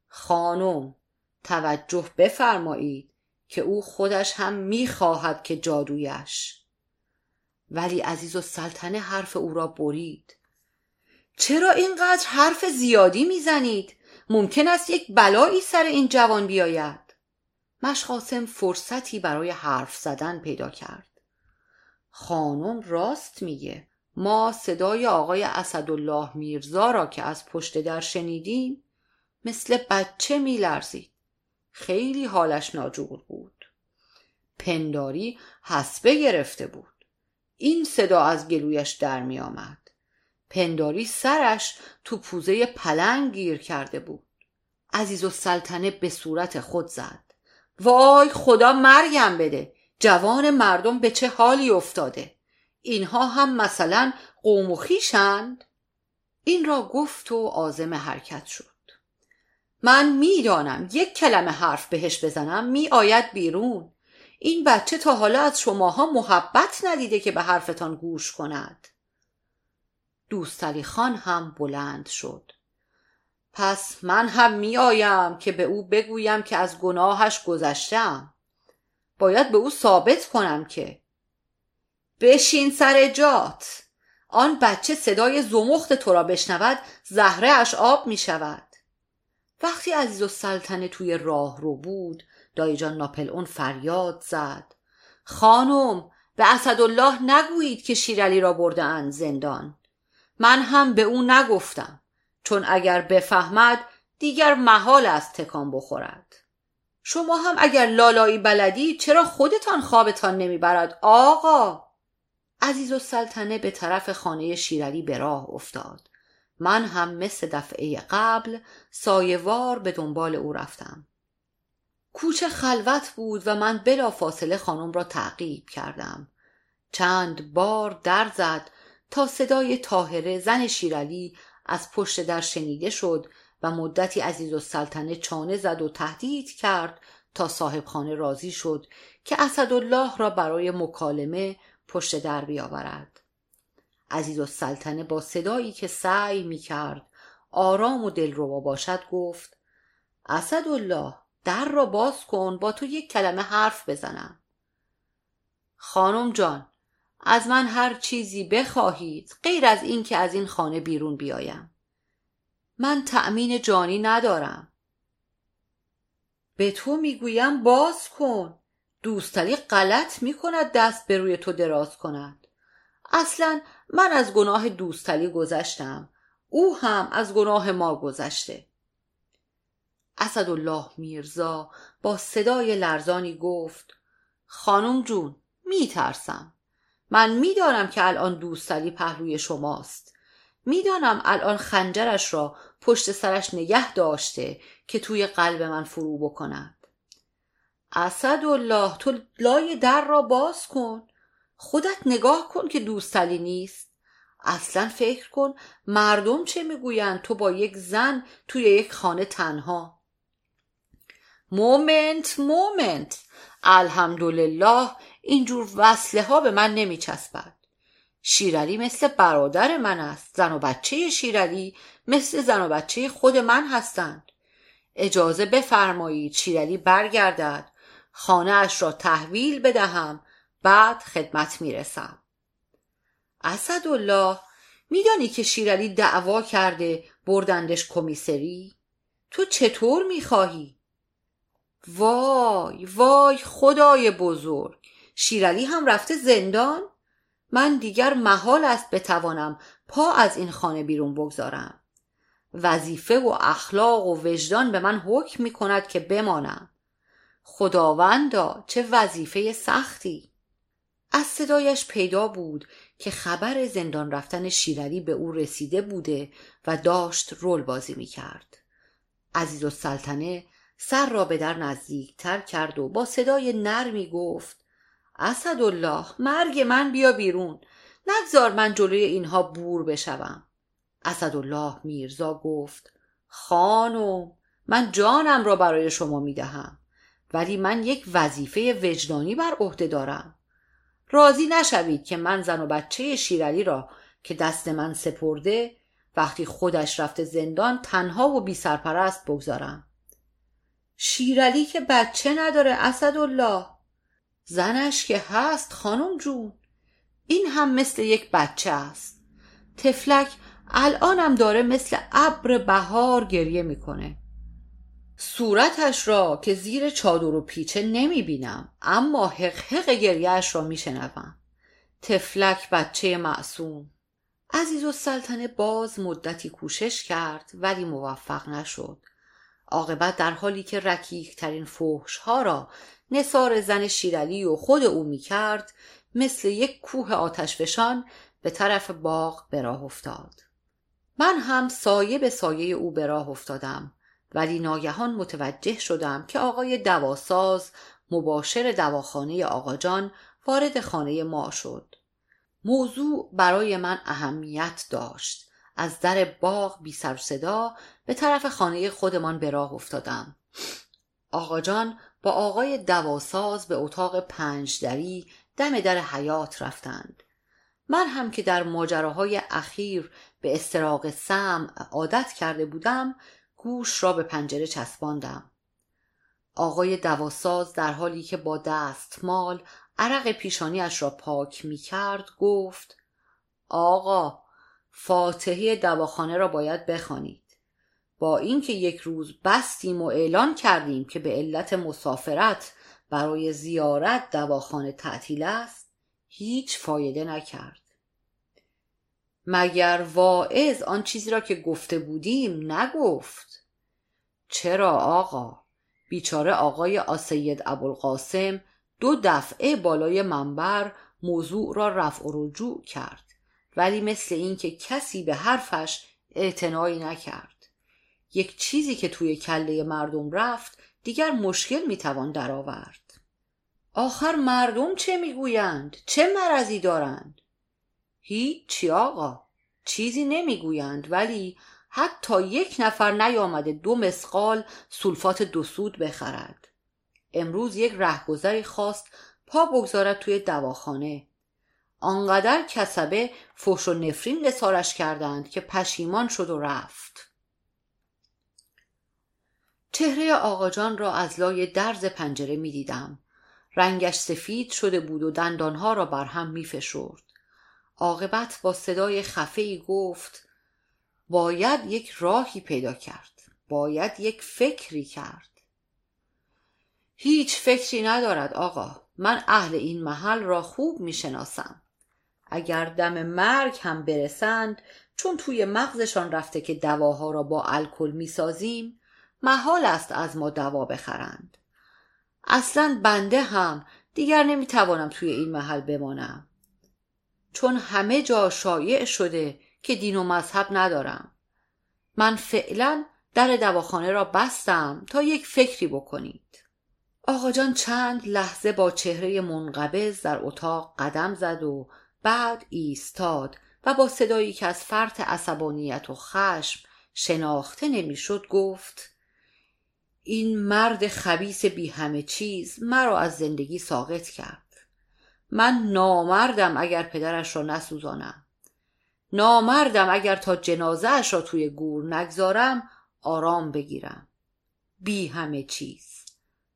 خانم توجه بفرمایید که او خودش هم می‌خواهد که جادویش. ولی عزیز و سلطنه حرف او را برید. چرا اینقدر حرف زیادی می‌زنید؟ ممکن است یک بلایی سر این جوان بیاید. مشقاسم فرصتی برای حرف زدن پیدا کرد. خانم راست میگه. ما صدای آقای اسدالله میرزا را که از پشت در شنیدیم مثل بچه میلرزید. خیلی حالش ناجور بود. پنداری حسبه گرفته بود. این صدا از گلویش در می آمد پنداری سرش تو پوزه پلنگ گیر کرده بود. عزیز و سلطنه به صورت خود زد. وای خدا مرگم بده. جوان مردم به چه حالی افتاده؟ اینها هم مثلا قوم و خیشند؟ این را گفت و عازم حرکت شد. من می‌دانم یک کلمه حرف بهش بزنم می آید بیرون. این بچه تا حالا از شماها محبت ندیده که به حرفتان گوش کند. دوستالی خان هم بلند شد. پس من هم می آیم که به او بگویم که از گناهش گذشتم باید به او ثابت کنم که. بشین سر جات. آن بچه صدای زمخت تو را بشنود زهره اش آب می شود وقتی عزیز و سلطنه توی راه رو بود دایجان ناپل اون فریاد زد. خانم به اسدالله نگویید که شیرالی را برده اند زندان. من هم به او نگفتم چون اگر بفهمد دیگر محال است تکان بخورد. شما هم اگر لالایی بلدی چرا خودتان خوابتان نمی‌برد آقا؟ عزیز و سلطنه به طرف خانه شیرالی به راه افتاد. من هم مثل دفعه قبل سایوار به دنبال او رفتم. کوچه خلوت بود و من بلا فاصله خانم را تعقیب کردم. چند بار در زد تا صدای تاهره زن شیرالی از پشت در شنیده شد و مدتی عزیز و سلطنه چانه زد و تهدید کرد تا صاحب خانه راضی شد که اسدالله را برای مکالمه پشت در بیاورد. عزیز و سلطنه با صدایی که سعی می کرد آرام و دلربا باشد گفت اسدالله در را باز کن با تو یک کلمه حرف بزنم. خانم جان از من هر چیزی بخواهید غیر از این که از این خانه بیرون بیایم. من تأمین جانی ندارم. به تو می‌گویم باز کن. دوستالی غلط می‌کند دست به روی تو دراز کند. اصلا من از گناه دوستالی گذشتم. او هم از گناه ما گذشته. اسدالله میرزا با صدای لرزانی گفت خانم جون میترسم. من می‌دانم که الان دوستالی پهلوی شماست. می‌دانم الان خنجرش را پشت سرش نگه داشته که توی قلب من فرو بکند. اسدالله تو لای در را باز کن. خودت نگاه کن که دوستالی نیست. اصلا فکر کن مردم چه می‌گویند. تو با یک زن توی یک خانه تنها. مومنت مومنت. الحمدلله. اینجور وصله ها به من نمیچسبد. شیرالی مثل برادر من است. زن و بچه شیرالی مثل زن و بچه خود من هستند. اجازه بفرمایید شیرالی برگردد. خانه اش را تحویل بدهم. بعد خدمت می‌رسم. اسدالله میدانی که شیرالی دعوا کرده بردندش کمیسری؟ تو چطور می‌خواهی؟ وای وای خدای بزرگ! شیرالی هم رفته زندان؟ من دیگر محال است بتوانم پا از این خانه بیرون بگذارم. وظیفه و اخلاق و وجدان به من حکم می کند که بمانم. خداوندا چه وظیفه سختی. از صدایش پیدا بود که خبر زندان رفتن شیرالی به او رسیده بوده و داشت رول بازی می کرد. عزیز السلطنه سر را به در نزدیک تر کرد و با صدای نرمی گفت اسدالله مرگ من بیا بیرون. نگذار من جلوی اینها بور بشوم. اسدالله میرزا گفت خانم من جانم را برای شما می‌دهم ولی من یک وظیفه وجدانی بر عهده دارم. راضی نشوید که من زن و بچه شیرالی را که دست من سپرده وقتی خودش رفته زندان تنها و بی سرپرست بگذارم. شیرالی که بچه نداره اسدالله. زنش که هست خانم جون. این هم مثل یک بچه است. تفلک الانم داره مثل ابر بهار گریه می‌کنه. صورتش را که زیر چادر و پیچه نمی بینم اما حق گریهش را می شنوم تفلک بچه معصوم. عزیز و سلطنه باز مدتی کوشش کرد ولی موفق نشد. عاقبت در حالی که رکیک ترین فوش ها را نصار زن شیرالی و خود او می کرد مثل یک کوه آتشفشان به طرف باغ به راه افتاد. من هم سایه به سایه او به راه افتادم ولی ناگهان متوجه شدم که آقای دواساز مباشر دواخانه آقا جان وارد خانه ما شد. موضوع برای من اهمیت داشت. از در باغ بی سر صدا به طرف خانه خودمان به راه افتادم. آقا جان با آقای دواساز به اتاق پنج دری دم در حیات رفتند. من هم که در ماجراهای اخیر به استراق سم عادت کرده بودم گوش را به پنجره چسباندم. آقای دواساز در حالی که با دستمال عرق پیشانیش را پاک می کرد گفت آقا فاتحه دواخانه را باید بخوانید با اینکه یک روز بستیم و اعلان کردیم که به علت مسافرت برای زیارت دواخانه تعطیل است هیچ فایده نکرد. مگر واعظ آن چیزی را که گفته بودیم نگفت؟ چرا آقا؟ بیچاره آقای آسید ابوالقاسم دو دفعه بالای منبر موضوع را رفع و رجوع کرد ولی مثل اینکه کسی به حرفش اعتنایی نکرد. یک چیزی که توی کله مردم رفت دیگر مشکل می‌توان درآورد. آخر مردم چه می‌گویند؟ چه مرضی دارند؟ هیچی آقا چیزی نمی‌گویند ولی حتی یک نفر نیامده دو مسقال سولفات دو سود بخرد. امروز یک رهگذری خواست پا بگذارد توی دواخانه. آنقدر کسبه فحش و نفرین لسارش کردند که پشیمان شد و رفت. چهره آقاجان را از لای درز پنجره می دیدم. رنگش سفید شده بود و دندانها را بر هم می فشرد. عاقبت با صدای خفه گفت باید یک راهی پیدا کرد باید یک فکری کرد هیچ فکری ندارد آقا من اهل این محل را خوب می شناسم اگر دم مرگ هم برسند چون توی مغزشان رفته که دواها را با الکل می سازیم محال است از ما دوا بخرند. اصلا بنده هم دیگر نمی توانم توی این محل بمانم. چون همه جا شایع شده که دین و مذهب ندارم. من فعلا در دواخانه را بستم تا یک فکری بکنید. آقا جان چند لحظه با چهره منقبض در اتاق قدم زد و بعد ایستاد و با صدایی که از فرط عصبانیت و خشم شناخته نمی‌شد گفت این مرد خبیس بی همه چیز مرا از زندگی ساقط کرد. من نامردم اگر پدرش را نسوزانم. نامردم اگر تا جنازهش را توی گور نگذارم آرام بگیرم. بی همه چیز.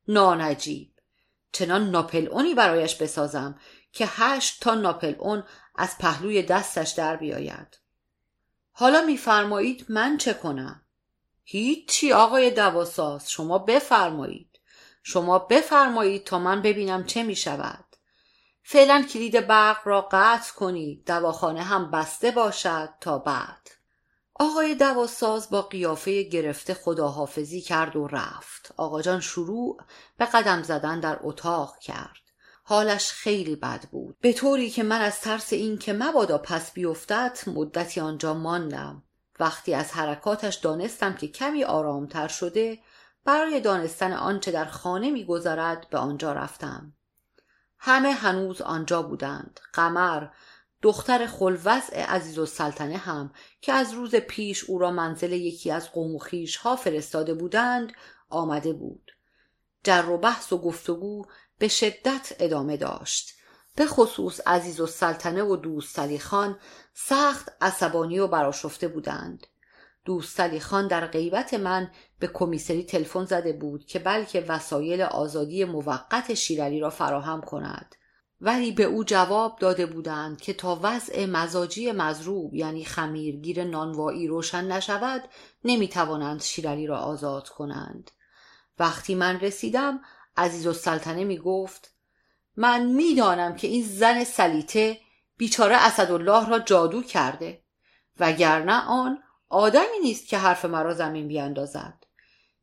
نانجیب. چنان ناپل اونی برایش بسازم که هشت تا ناپل اون از پهلوی دستش در بیاید. حالا میفرمایید من چه کنم؟ هیچی آقای دواساز. شما بفرمایید. شما بفرمایید تا من ببینم چه می شود فعلا کلید برق را قطع کنید. دواخانه هم بسته باشد تا بعد. آقای دواساز با قیافه گرفته خداحافظی کرد و رفت. آقا جان شروع به قدم زدن در اتاق کرد. حالش خیلی بد بود. به طوری که من از ترس این که مبادا پس بیفتد مدتی آنجا ماندم. وقتی از حرکاتش دانستم که کمی آرامتر شده برای دانستن آنچه در خانه میگذرد به آنجا رفتم. همه هنوز آنجا بودند. قمر دختر خلوزع عزیز و سلطنه هم که از روز پیش او را منزل یکی از قوم و ها فرستاده بودند آمده بود. جر و بحث و گفتگو به شدت ادامه داشت. به خصوص عزیز و سلطنه و دوست خان سخت عصبانی و براشفته بودند. دوست خان در غیبت من به کمیسری تلفن زده بود که بلکه وسایل آزادی موقت شیرعلی را فراهم کند. ولی به او جواب داده بودند که تا وضع مزاجی مزروب یعنی خمیرگیر نانوایی روشن نشود نمی‌توانند شیرعلی را آزاد کنند. وقتی من رسیدم عزیز و سلطنه می گفت من می‌دانم که این زن سلیته بیچاره اسدالله را جادو کرده. وگرنه آن آدمی نیست که حرف مرا زمین بیاندازد.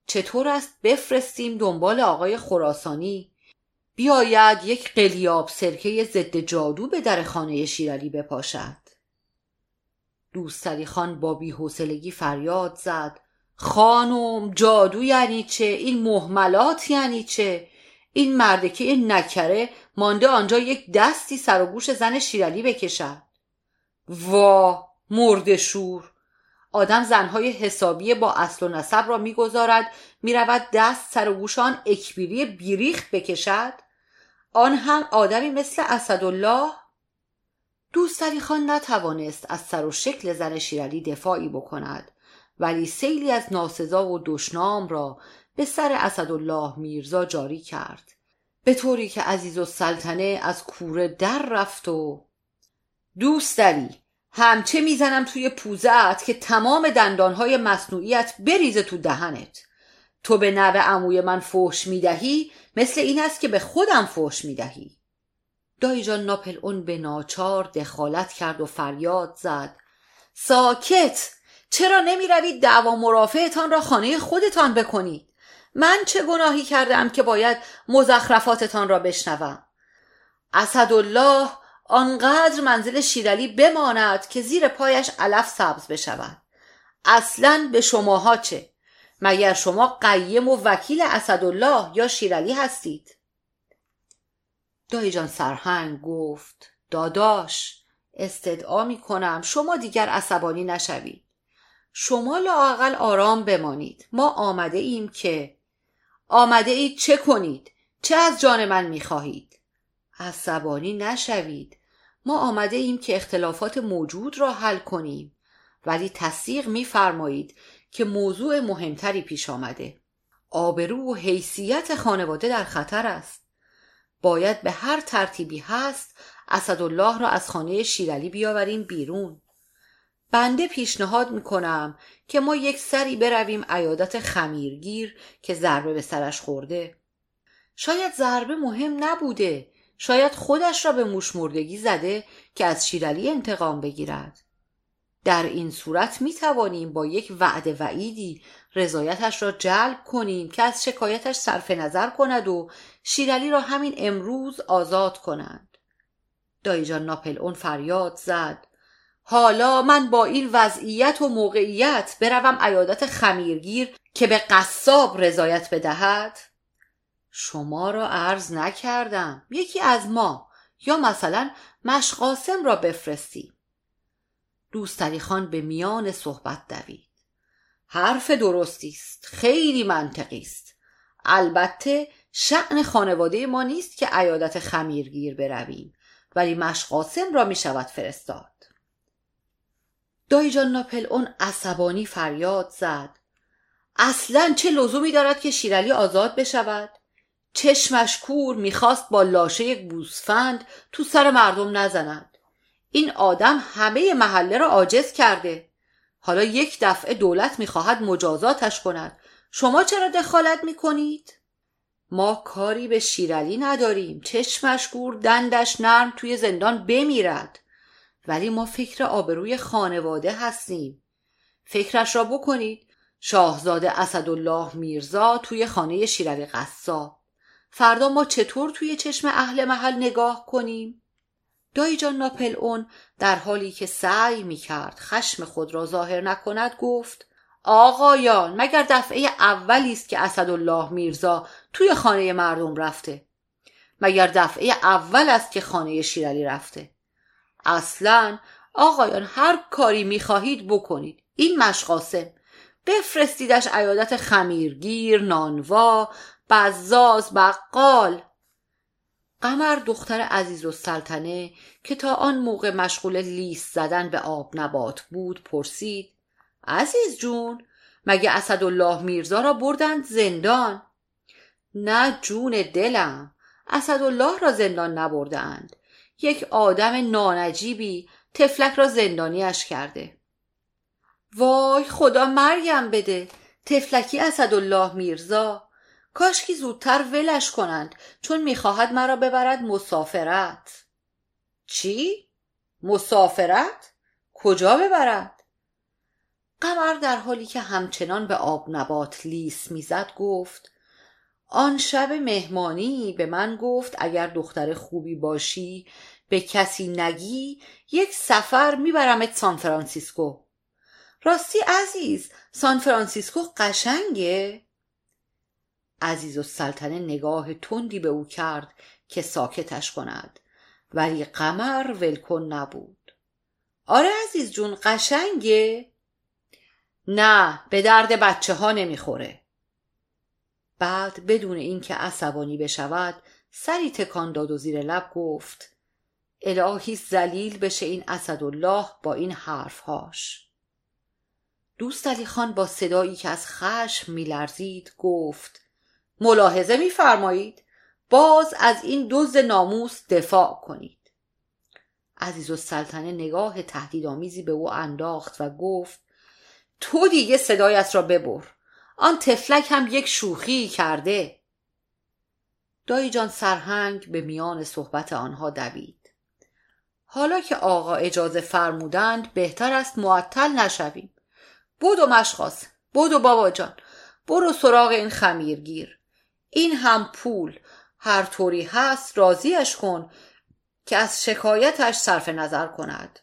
چطور است بفرستیم دنبال آقای خراسانی؟ بیاید یک قلیاب سرکه ضد جادو به در خانه شیرالی بپاشد. دوستری خان با بیحوصلگی فریاد زد. خانم جادو یعنی چه؟ این محملات یعنی چه؟ این مردکه نکره مانده آنجا یک دستی سر و گوش زن شیرالی بکشد. وا مرد شور. آدم زنهای حسابی با اصل و نسب را می‌گذارد می‌رود دست سر و گوشان اکبیری بیریخ بکشد. آن هم آدمی مثل اسدالله. دوستری خان نتوانست از سر و شکل زن شیرالی دفاعی بکند ولی سیلی از ناسزا و دشنام را به سر اسدالله میرزا جاری کرد. به طوری که عزیز و سلطنه از کوره در رفت و دوست داری همچه می‌زنم توی پوزت که تمام دندانهای مصنوعیت بریزه تو دهنت. تو به نوه عموی من فوش می‌دهی مثل این است که به خودم فوش می‌دهی. دایی جان ناپل اون به ناچار دخالت کرد و فریاد زد. ساکت! چرا نمی روید دعوا مرافعتان را خانه خودتان بکنید؟ من چه گناهی کردم که باید مزخرفاتتان را بشنوم؟ اسدالله آنقدر منزل شیرعلی بماند که زیر پایش علف سبز بشود. اصلا به شماها چه؟ مگر شما قیم و وکیل اسدالله یا شیرعلی هستید؟ دایی جان سرهنگ گفت داداش استدعا می کنم شما دیگر عصبانی نشوید. شما لاقل آرام بمانید. ما آمده ایم که آمده اید چه کنید؟ چه از جان من می خواهید عصبانی نشوید. ما آمده ایم که اختلافات موجود را حل کنیم. ولی تصدیق میفرمایید که موضوع مهمتری پیش آمده. آبرو و حیثیت خانواده در خطر است. باید به هر ترتیبی هست اسدالله را از خانه شیرعلی بیاوریم بیرون. بنده پیشنهاد می‌کنم که ما یک سری برویم عیادت خمیرگیر که ضربه به سرش خورده. شاید ضربه مهم نبوده. شاید خودش را به موشمردگی زده که از شیرعلی انتقام بگیرد. در این صورت می توانیم با یک وعده وعیدی رضایتش را جلب کنیم که از شکایتش صرف نظر کند و شیرعلی را همین امروز آزاد کنند دایی جان ناپل اون فریاد زد. حالا من با این وضعیت و موقعیت بروم عیادت خمیرگیر که به قصاب رضایت بدهد؟ شما را عرض نکردم. یکی از ما یا مثلا مشقاسم را بفرستی دوستری خان به میان صحبت دوید. حرف درستی است. خیلی منطقی است. البته شعن خانواده ما نیست که عیادت خمیرگیر برویم ولی مشقاسم را می شود فرستاد. دایی جان ناپل اون عصبانی فریاد زد. اصلا چه لزومی دارد که شیرعلی آزاد بشود؟ چشمش کور می‌خواست با لاشه یک گوسفند تو سر مردم نزند. این آدم همه محله را عاجز کرده. حالا یک دفعه دولت می‌خواهد مجازاتش کند. شما چرا دخالت می‌کنید؟ ما کاری به شیرعلی نداریم. چشمش گور دندش نرم توی زندان بمیرد. ولی ما فکر آبروی خانواده هستیم. فکرش را بکنید. شاهزاده اسدالله میرزا توی خانه شیرعلی قصاب. فردا ما چطور توی چشم اهل محل نگاه کنیم؟ دایی جان ناپل اون در حالی که سعی می کرد خشم خود را ظاهر نکند گفت آقایان مگر دفعه اولی است که اسدالله میرزا توی خانه مردم رفته؟ مگر دفعه اول است که خانه شیرعلی رفته؟ اصلا آقایان هر کاری می‌خواهید بکنید. این مشقاسم. بفرستیدش عیادت خمیرگیر نانوا بزاز بقال. قمر دختر عزیز و سلطنه که تا آن موقع مشغول لیست زدن به آب نبات بود پرسید عزیز جون مگه اسدالله میرزا را بردند زندان؟ نه جون دلم اسدالله را زندان نبردند یک آدم نانجیبی تفلک را زندانیش کرده وای خدا مریم بده تفلکی اسدالله میرزا کاشکی زودتر ولش کنند چون می‌خواهد مرا ببرد مسافرت چی؟ مسافرت؟ کجا ببرد؟ قمر در حالی که همچنان به آب نبات لیس می‌زد گفت آن شب مهمانی به من گفت اگر دختر خوبی باشی به کسی نگی یک سفر میبرمت سان فرانسیسکو. راستی عزیز سان فرانسیسکو قشنگه. عزیزالسلطنه نگاه تندی به او کرد که ساکتش کند ولی قمر ولکن نبود. آره عزیز جون قشنگه. نه به درد بچه ها نمی‌خوره. بعد بدون اینکه عصبانی بشود سری تکان داد و زیر لب گفت الهی زلیل بشه این اسدالله با این حرفهاش. دوست علی خان با صدایی که از خشم میلرزید گفت ملاحظه میفرمایید؟ باز از این دوز ناموس دفاع کنید. عزیز السلطنه نگاه تهدیدآمیزی به او انداخت و گفت تو دیگه صدایت را ببر. آن تفلک هم یک شوخی کرده. دایی جان سرهنگ به میان صحبت آنها دوید. حالا که آقا اجازه فرمودند بهتر است معطل نشویم. بودو مشخاص. بودو بابا جان. برو سراغ این خمیرگیر. این هم پول. هر طوری هست راضیش کن که از شکایتش صرف نظر کند.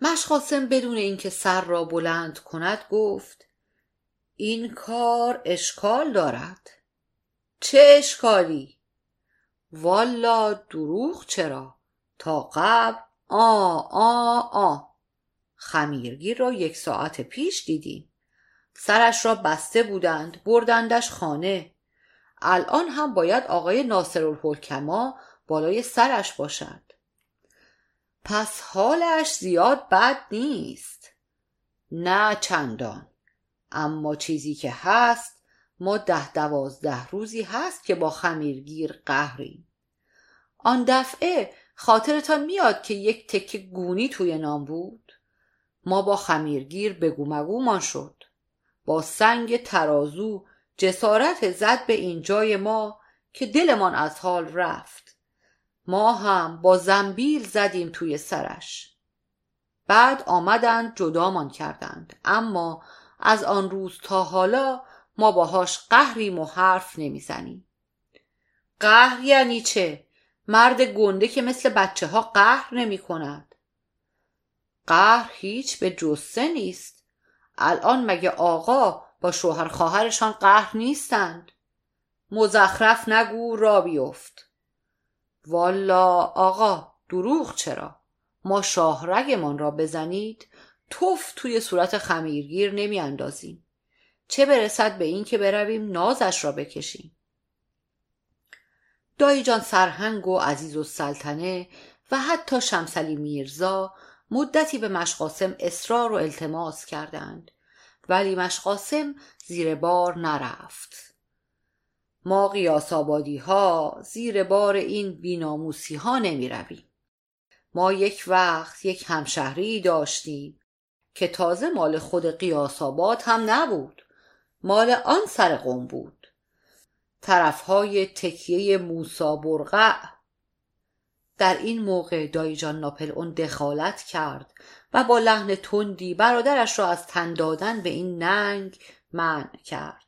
مشخاصم بدون اینکه سر را بلند کند گفت این کار اشکال دارد؟ چه اشکالی؟ والا دروغ چرا؟ تا قبل آ آ آ. خمیرگیر را یک ساعت پیش دیدیم. سرش را بسته بودند بردندش خانه. الان هم باید آقای ناصرالحکما بالای سرش باشد پس حالش زیاد بد نیست. نه چندان. اما چیزی که هست ما ده دوازده روزی هست که با خمیرگیر قهریم. آن دفعه خاطرتان میاد که یک تکه گونی توی نام بود. ما با خمیرگیر بگو مگومان شد. با سنگ ترازو جسارت زد به این جای ما که دلمان از حال رفت. ما هم با زنبیل زدیم توی سرش. بعد آمدند جدامان کردند. اما از آن روز تا حالا ما باهاش قهریم و حرف نمی‌زنیم. قهر یعنی چه؟ مرد گنده که مثل بچه ها قهر نمی کند قهر هیچ به جسه نیست. الان مگه آقا با شوهر خواهرشان قهر نیستند؟ مزخرف نگو را بیفت. والا آقا دروغ چرا؟ ما شاهرگمان را بزنید. توف توی صورت خمیرگیر نمی اندازیم. چه برسد به این که برویم نازش را بکشیم دایی جان سرهنگ و عزیز و سلطنه و حتی شمسلی میرزا مدتی به مشقاسم اصرار و التماس کردند ولی مشقاسم زیر بار نرفت ما قیاس ها زیر بار این بیناموسی ها نمی رویم. ما یک وقت یک همشهری داشتیم که تازه مال خود قیاس هم نبود. مال آن سر قوم بود. طرفهای تکیه موسا برقع. در این موقع دایی جان ناپل اون دخالت کرد و با لحن تندی برادرش را از تن دادن به این ننگ منع کرد.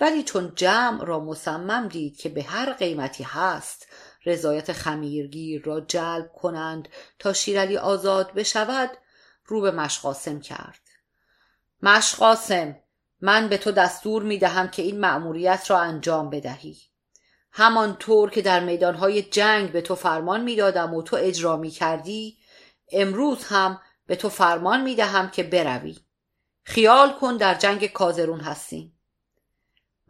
ولی چون جمع را مصمم دید که به هر قیمتی هست رضایت خمیرگیر را جلب کنند تا شیرعلی آزاد بشود رو به مشقاسم کرد. مشقاسم من به تو دستور می دهم که این مأموریت را انجام بدهی. همانطور که در میدانهای جنگ به تو فرمان می‌دادم و تو اجرا می کردی امروز هم به تو فرمان می دهم که بروی. خیال کن در جنگ کازرون هستیم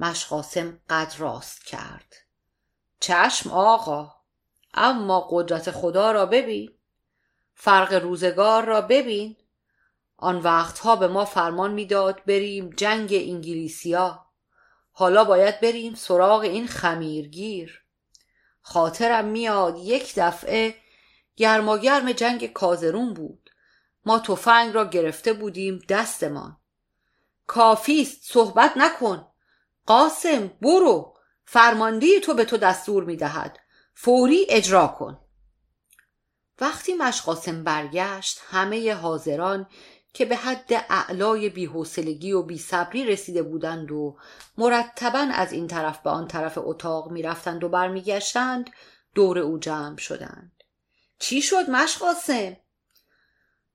مشقاسم قد راست کرد. چشم آقا اما قدرت خدا را ببین. فرق روزگار را ببین. آن وقتها به ما فرمان می‌داد بریم جنگ انگلیسیا. حالا باید بریم سراغ این خمیرگیر. خاطرم میاد یک دفعه گرماگرم جنگ کازرون بود. ما تفنگ را گرفته بودیم دستمان. کافیست صحبت نکن. قاسم برو. فرماندهی تو به تو دستور می‌دهد. فوری اجرا کن. وقتی مشقاسم برگشت همه حاضران که به حد اعلای بیحوصلگی و بیصبری رسیده بودند و مرتبا از این طرف به آن طرف اتاق می‌رفتند و برمیگشتند دور او جمع شدند. چی شد مشقاسم؟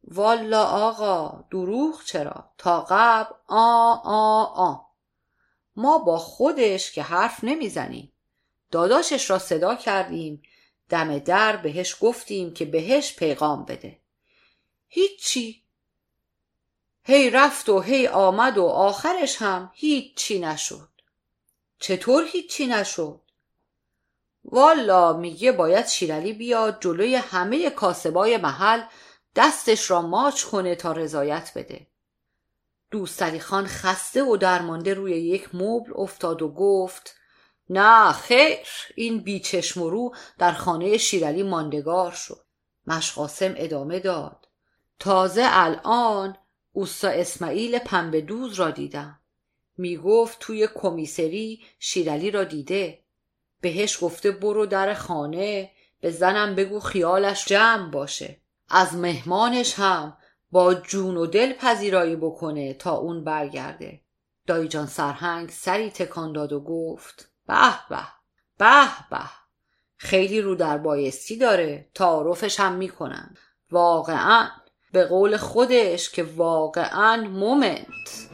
والا آقا دروغ چرا؟ تا قبل آ آ آ. ما با خودش که حرف نمی‌زنیم. داداشش را صدا کردیم. دم در بهش گفتیم که بهش پیغام بده. هیچی. هی رفت و هی آمد و آخرش هم هیچی نشد. چطور هیچی نشد؟ والا میگه باید شیرعلی بیاد جلوی همه کاسبای محل دستش را ماچ کنه تا رضایت بده. دوستری خان خسته و درمانده روی یک مبل افتاد و گفت نه خیر. این بیچشم رو در خانه شیرعلی ماندگار شد. مشقاسم ادامه داد. تازه الان اوستا اسماعیل پنبه دوز را دیدم. می گفت توی کمیسری شیرعلی را دیده. بهش گفته برو در خانه به زنم بگو خیالش جمع باشه. از مهمانش هم با جون و دل پذیرایی بکنه تا اون برگرده. دایی جان سرهنگ سری تکان داد و گفت به به به خیلی رو در بایستی داره. تعارفش هم می‌کنن. واقعا. به قول خودش که واقعا مومنت.